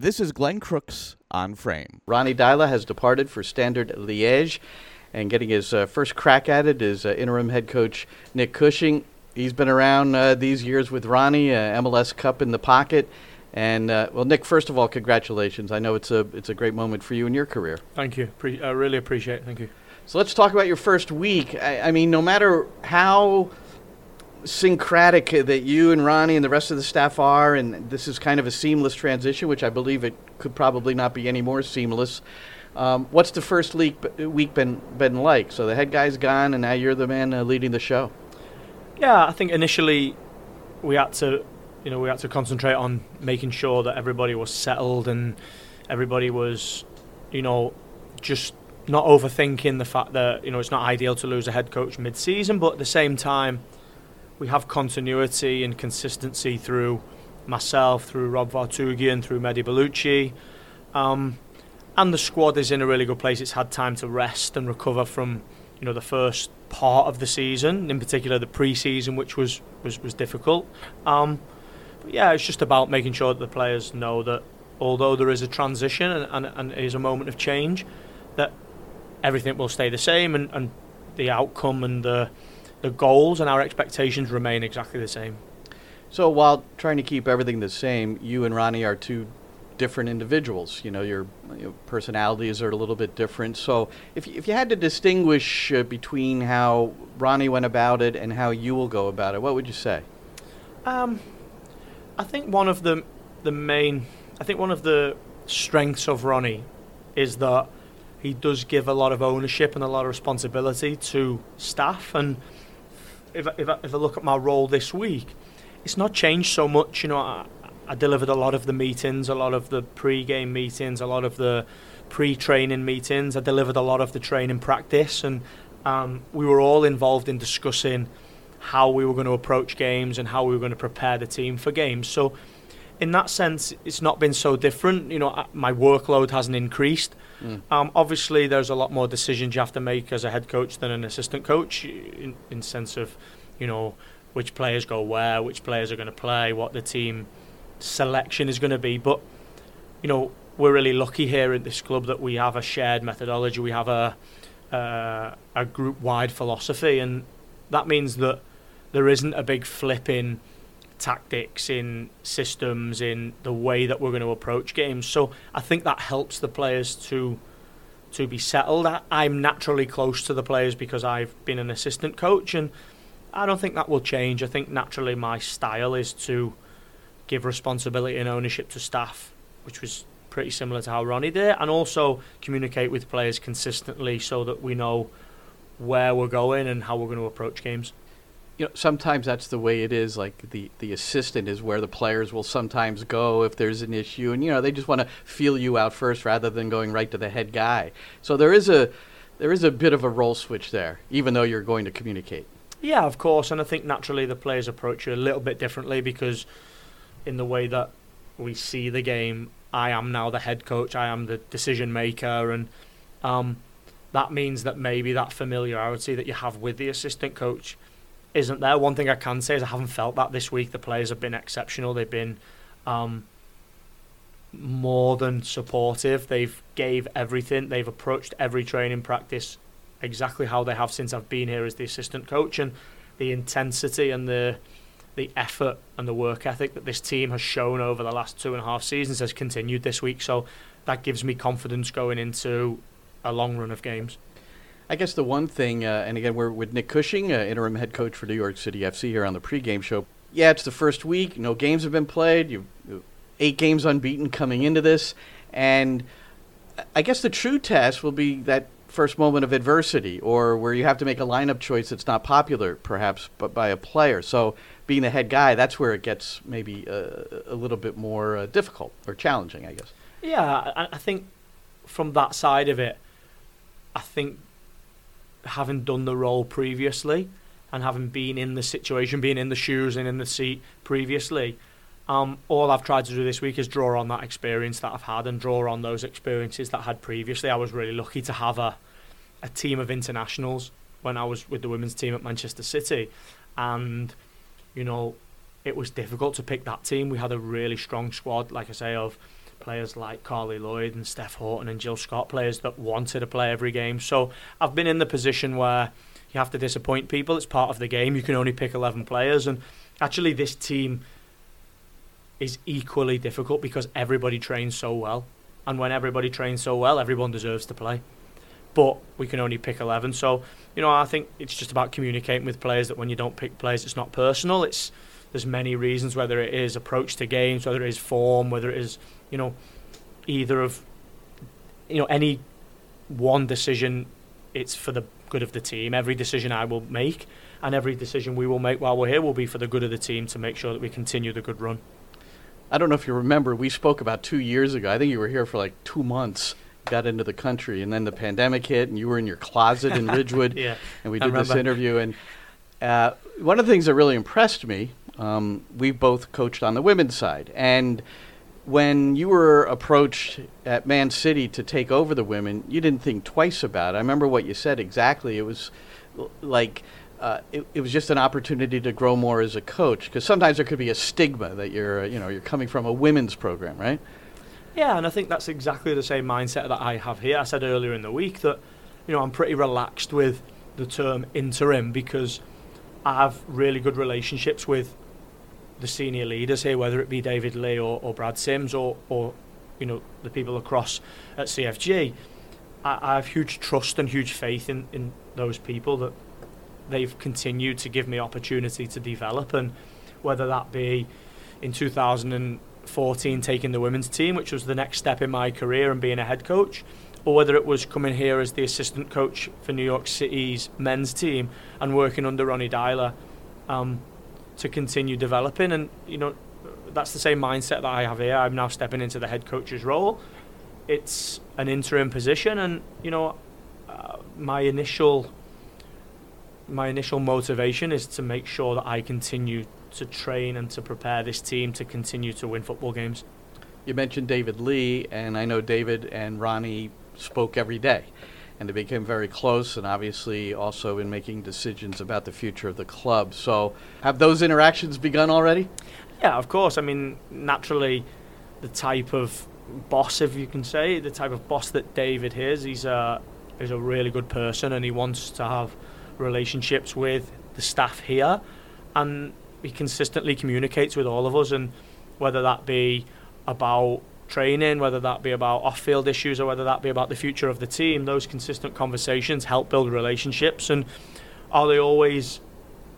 This is Glenn Crooks on Frame. Ronnie Deila has departed for Standard Liège, and getting his uh, first crack at it is uh, interim head coach Nick Cushing. He's been around uh, these years with Ronnie, uh, MLS Cup in the pocket. And uh, well, Nick, first of all, congratulations. I know it's a it's a great moment for you in your career. Thank you. Pre- I really appreciate it. Thank you. So let's talk about your first week. I, I mean, no matter how syncretic that you and Ronnie and the rest of the staff are, and this is kind of a seamless transition, which I believe it could probably not be any more seamless. Um, what's the first week, week been been like? So the head guy's gone, and now you're the man uh, leading the show. Yeah, I think initially we had to, you know, we had to concentrate on making sure that everybody was settled and everybody was, you know, just not overthinking the fact that you know it's not ideal to lose a head coach mid-season, but at the same time we have continuity and consistency through myself, through Rob Vartughian, through Mehdi Ballouchy. Um, and the squad is in a really good place. It's had time to rest and recover from, you know, the first part of the season, in particular the pre-season, which was was, was difficult. Um, but yeah, it's just about making sure that the players know that although there is a transition and, and, and is a moment of change, that everything will stay the same and, and the outcome and the the goals and our expectations remain exactly the same. So while trying to keep everything the same, you and Ronnie are two different individuals. You know, your, your personalities are a little bit different. So if if you had to distinguish uh, between how Ronnie went about it and how you will go about it, what would you say? Um, I think one of the the main, I think one of the strengths of Ronnie is that he does give a lot of ownership and a lot of responsibility to staff and if if I, if I look at my role this week, it's not changed so much. You know, I, I delivered a lot of the meetings, a lot of the pre-game meetings, a lot of the pre-training meetings. I delivered a lot of the training practice, and um, we were all involved in discussing how we were going to approach games and how we were going to prepare the team for games. So, in that sense, it's not been so different. You know, my workload hasn't increased. Mm. Um, obviously, there's a lot more decisions you have to make as a head coach than an assistant coach, in, in sense of, you know, which players go where, which players are going to play, what the team selection is going to be. But, you know, we're really lucky here at this club that we have a shared methodology. We have a uh, a group-wide philosophy, and that means that there isn't a big flip in tactics, in systems, in the way that we're going to approach games. So I think that helps the players to to be settled. I'm naturally close to the players because I've been an assistant coach, and I don't think that will change. I think naturally my style is to give responsibility and ownership to staff, which was pretty similar to how Ronnie did, and also communicate with players consistently so that we know where we're going and how we're going to approach games you know, sometimes that's the way it is. Like the, the assistant is where the players will sometimes go if there's an issue, and you know they just want to feel you out first rather than going right to the head guy. So there is a there is a bit of a role switch there, even though you're going to communicate. Yeah, of course, and I think naturally the players approach you a little bit differently because in the way that we see the game, I am now the head coach, I am the decision maker, and um, that means that maybe that familiarity that you have with the assistant coach isn't there. One thing I can say is I haven't felt that this week. The players have been exceptional. They've been um, more than supportive. They've gave everything. They've approached every training practice exactly how they have since I've been here as the assistant coach, and the intensity and the the effort and the work ethic that this team has shown over the last two and a half seasons has continued this week. So that gives me confidence going into a long run of games. I guess the one thing, uh, and again, we're with Nick Cushing, uh, interim head coach for New York City FC here on the pregame show. Yeah, it's the first week. No games have been played. You eight games unbeaten coming into this, and I guess the true test will be that first moment of adversity, or where you have to make a lineup choice that's not popular, perhaps, but by a player. So, being the head guy, that's where it gets maybe a, a little bit more uh, difficult or challenging, I guess. Yeah, I, I think from that side of it, I think having done the role previously and having been in the situation, being in the shoes and in the seat previously, um, all I've tried to do this week is draw on that experience that I've had and draw on those experiences that I had previously. I was really lucky to have a, a team of internationals when I was with the women's team at Manchester City. And, you know, it was difficult to pick that team. We had a really strong squad, like I say, of players like Carli Lloyd and Steph Houghton and Jill Scott, players that wanted to play every game. So I've been in the position where you have to disappoint people. It's part of the game. You can only pick 11 players. And actually, this team is equally difficult because everybody trains so well. And when everybody trains so well, everyone deserves to play. But we can only pick 11. So, you know, I think it's just about communicating with players that when you don't pick players, it's not personal. It's there's many reasons, whether it is approach to games, whether it is form, whether it is, you know, either of, you know, any one decision, it's for the good of the team. Every decision I will make and every decision we will make while we're here will be for the good of the team to make sure that we continue the good run. I don't know if you remember, we spoke about two years ago. I think you were here for like two months, got into the country, and then the pandemic hit, and you were in your closet in Ridgewood, yeah, and we did this interview. And uh, one of the things that really impressed me, um, we both coached on the women's side, and when you were approached at Man City to take over the women, you didn't think twice about it. I remember what you said exactly. It was like uh, it, it, was just an opportunity to grow more as a coach because sometimes there could be a stigma that you're you know you're coming from a women's program right yeah and i think that's exactly the same mindset that i have here i said earlier in the week that you know i'm pretty relaxed with the term interim because i have really good relationships with the senior leaders here whether it be david lee or, or brad sims or, or you know the people across at cfg I, I have huge trust and huge faith in, in those people that they've continued to give me opportunity to develop, and whether that be in 2014 taking the women's team, which was the next step in my career and being a head coach, or whether it was coming here as the assistant coach for New York City's men's team and working under Ronnie Deila um, to continue developing. And you know, that's the same mindset that I have here. I'm now stepping into the head coach's role. It's an interim position, and you know, uh, my initial my initial motivation is to make sure that I continue to train and to prepare this team to continue to win football games. You mentioned David Lee, and I know David and Ronnie spoke every day, and they became very close, and obviously also in making decisions about the future of the club. So, have those interactions begun already? Yeah, of course. I mean, naturally, the type of boss, if you can say, the type of boss that David is, he's a, he's a really good person, and he wants to have relationships with the staff here, and he consistently communicates with all of us, and whether that be about training, whether that be about off-field issues, or whether that be about the future of the team, those consistent conversations help build relationships. And are they always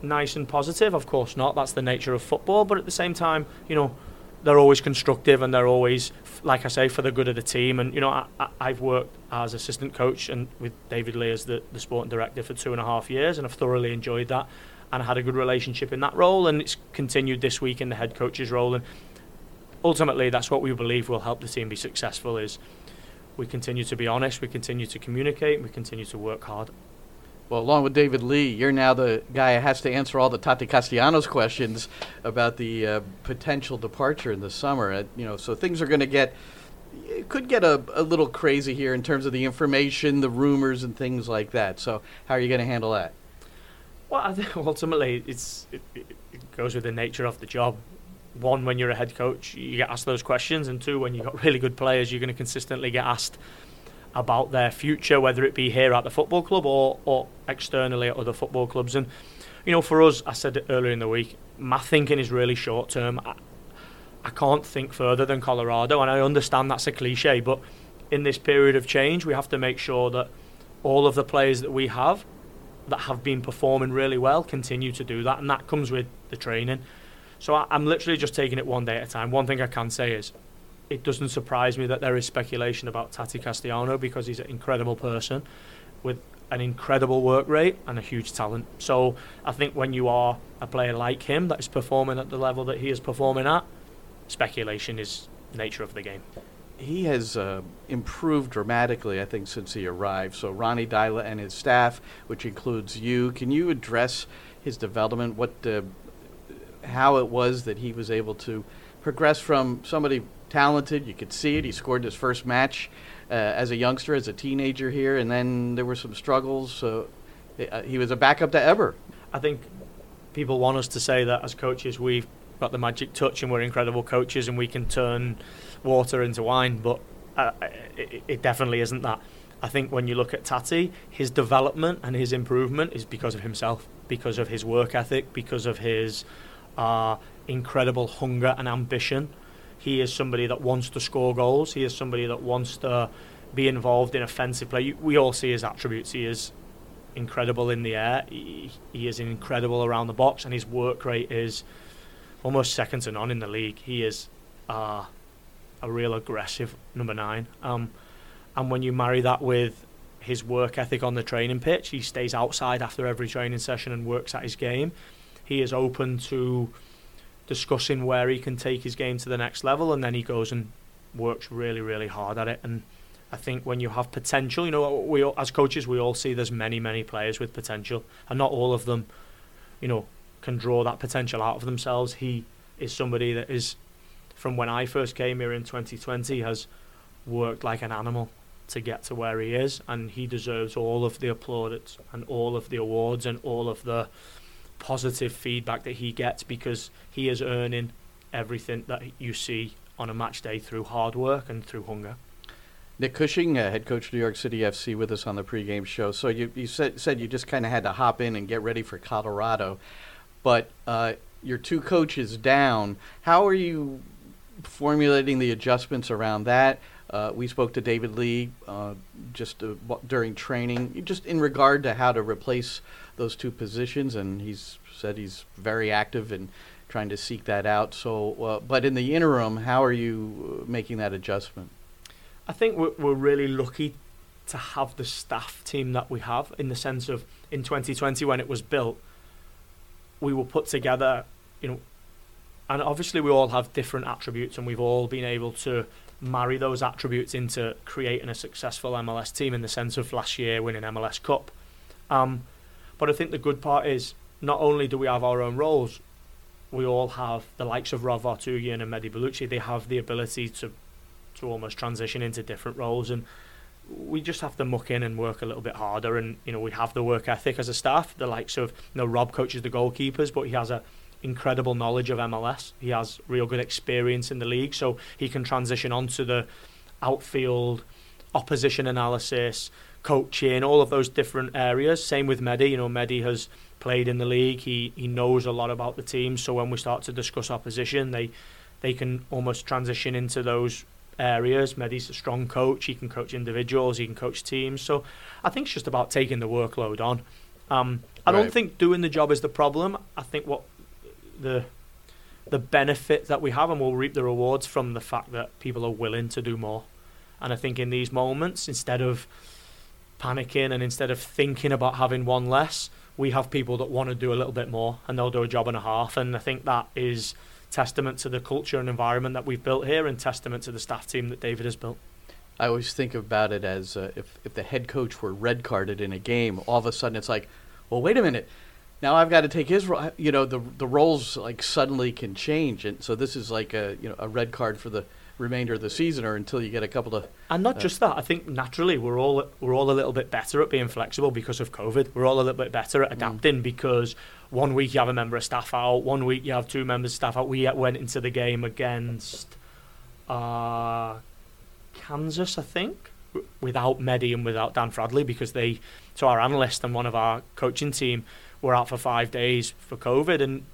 nice and positive? Of course not. That's the nature of football. But at the same time, you know, they're always constructive and they're always, like I say, for the good of the team. And you know, I, have worked as assistant coach and with David Lee as the, the sporting director for two and a half years, and I've thoroughly enjoyed that. And had a good relationship in that role, and it's continued this week in the head coach's role. And ultimately, that's what we believe will help the team be successful. Is we continue to be honest, we continue to communicate, we continue to work hard. Well, along with David Lee, you're now the guy who has to answer all the Tati Castellanos questions about the uh, potential departure in the summer. Uh, you know, so things are going to get it could get a, a little crazy here in terms of the information, the rumors, and things like that. So, how are you going to handle that? Well, I think ultimately it's it, it goes with the nature of the job. One, when you're a head coach, you get asked those questions, and two, when you've got really good players, you're going to consistently get asked about their future, whether it be here at the football club or, or externally at other football clubs. And, you know, for us, I said earlier in the week, my thinking is really short term. I, I can't think further than Colorado, and I understand that's a cliche, but in this period of change, we have to make sure that all of the players that we have that have been performing really well continue to do that, and that comes with the training. So I, I'm literally just taking it one day at a time. One thing I can say is it doesn't surprise me that there is speculation about Tati Castellano because he's an incredible person with an incredible work rate and a huge talent. So I think when you are a player like him that is performing at the level that he is performing at, speculation is nature of the game. He has uh, improved dramatically, I think, since he arrived. So Ronnie Deila and his staff, which includes you, can you address his development? What, uh, how it was that he was able to progress from somebody talented. You could see it. He scored his first match uh, as a youngster, as a teenager here, and then there were some struggles. So uh, he was a backup to Héber. I think people want us to say that as coaches we've got the magic touch and we're incredible coaches and we can turn water into wine, but uh, it, it definitely isn't that. I think when you look at Tati, his development and his improvement is because of himself, because of his work ethic, because of his uh, incredible hunger and ambition. He is somebody that wants to score goals. He is somebody that wants to be involved in offensive play. We all see his attributes. He is incredible in the air. He, he is incredible around the box, and his work rate is almost second to none in the league. He is uh, a real aggressive number nine. Um, and when you marry that with his work ethic on the training pitch, he stays outside after every training session and works at his game. He is open to discussing where he can take his game to the next level, and then he goes and works really, really hard at it. And I think when you have potential, you know, we as coaches we all see there's many, many players with potential, and not all of them, you know, can draw that potential out of themselves. He is somebody that is, from when I first came here in 2020, has worked like an animal to get to where he is, and he deserves all of the plaudits and all of the awards and all of the positive feedback that he gets because he is earning everything that you see on a match day through hard work and through hunger. Nick Cushing, uh, head coach of New York City FC, with us on the pregame show. So you, you said, said you just kind of had to hop in and get ready for Colorado, but uh, your two coaches down. How are you formulating the adjustments around that? Uh, we spoke to David Lee uh, just uh, during training, just in regard to how to replace those two positions, and he's said he's very active in trying to seek that out. So, uh, but in the interim, how are you uh, making that adjustment? I think we're, we're really lucky to have the staff team that we have in the sense of in 2020 when it was built, we were put together, you know, and obviously we all have different attributes and we've all been able to marry those attributes into creating a successful MLS team in the sense of last year winning MLS Cup. Um, but I think the good part is not only do we have our own roles, we all have the likes of Rob Vartughian and Mehdi Ballouchy. They have the ability to to almost transition into different roles, and we just have to muck in and work a little bit harder. And you know, we have the work ethic as a staff. The likes of you know, Rob coaches the goalkeepers, but he has a incredible knowledge of MLS. He has real good experience in the league, so he can transition onto the outfield opposition analysis, coaching, all of those different areas. Same with Mehdi. You know, Mehdi has played in the league. He he knows a lot about the team. So when we start to discuss opposition, they they can almost transition into those areas. Mehdi's a strong coach. He can coach individuals. He can coach teams. So I think it's just about taking the workload on. Um, I right. don't think doing the job is the problem. I think what the the benefit that we have, and we'll reap the rewards from the fact that people are willing to do more. And I think in these moments, instead of panicking and instead of thinking about having one less, we have people that want to do a little bit more and they'll do a job and a half. And I think that is testament to the culture and environment that we've built here and testament to the staff team that David has built. I always think about it as uh, if, if the head coach were red carded in a game, all of a sudden it's like, well, wait a minute. Now I've got to take his role. You know, the the roles like suddenly can change, and so this is like a you know a red card for the remainder of the season or until you get a couple of and not uh, just that I think naturally we're all we're all a little bit better at being flexible because of covid we're all a little bit better at mm. adapting mm. because one week you have a member of staff out one week you have two members of staff out we went into the game against uh, Kansas I think without Mehdi and without Dan Fradley because they so our analyst and one of our coaching team were out for 5 days for covid and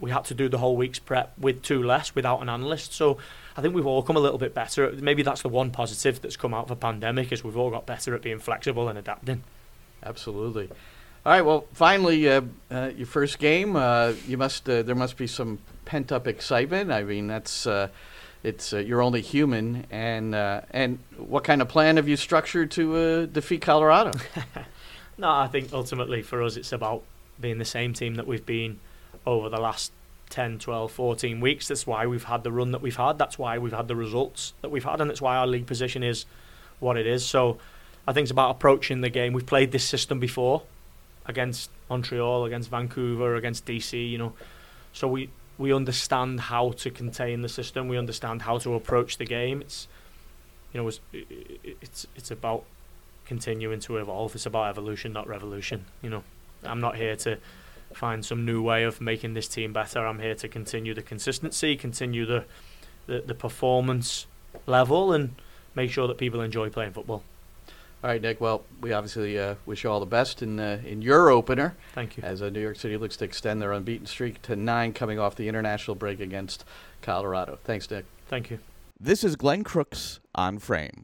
we had to do the whole week's prep with two less without an analyst so I think we've all come a little bit better. Maybe that's the one positive that's come out of the pandemic is we've all got better at being flexible and adapting. Absolutely. All right. Well, finally, uh, uh, your first game. Uh, you must. Uh, there must be some pent up excitement. I mean, that's. Uh, it's uh, you're only human, and and what kind of plan have you structured to defeat Colorado? no, I think ultimately for us, it's about being the same team that we've been over the last 10, 12, 14 weeks. That's why we've had the run that we've had. That's why we've had the results that we've had, and that's why our league position is what it is. So I think it's about approaching the game. We've played this system before against Montreal, against Vancouver, against DC, you know. So we, we understand how to contain the system. We understand how to approach the game. It's you know, it's it's, it's about continuing to evolve. It's about evolution, not revolution. You know, I'm not here to find some new way of making this team better. I'm here to continue the consistency, continue the the, the performance level, and make sure that people enjoy playing football. All right, Nick. Well, we obviously uh, wish you all the best in uh, in your opener Thank you. as uh, New York City looks to extend their unbeaten streak to nine, coming off the international break against Colorado. Thanks, Nick. Thank you. This is Glenn Crooks on Frame.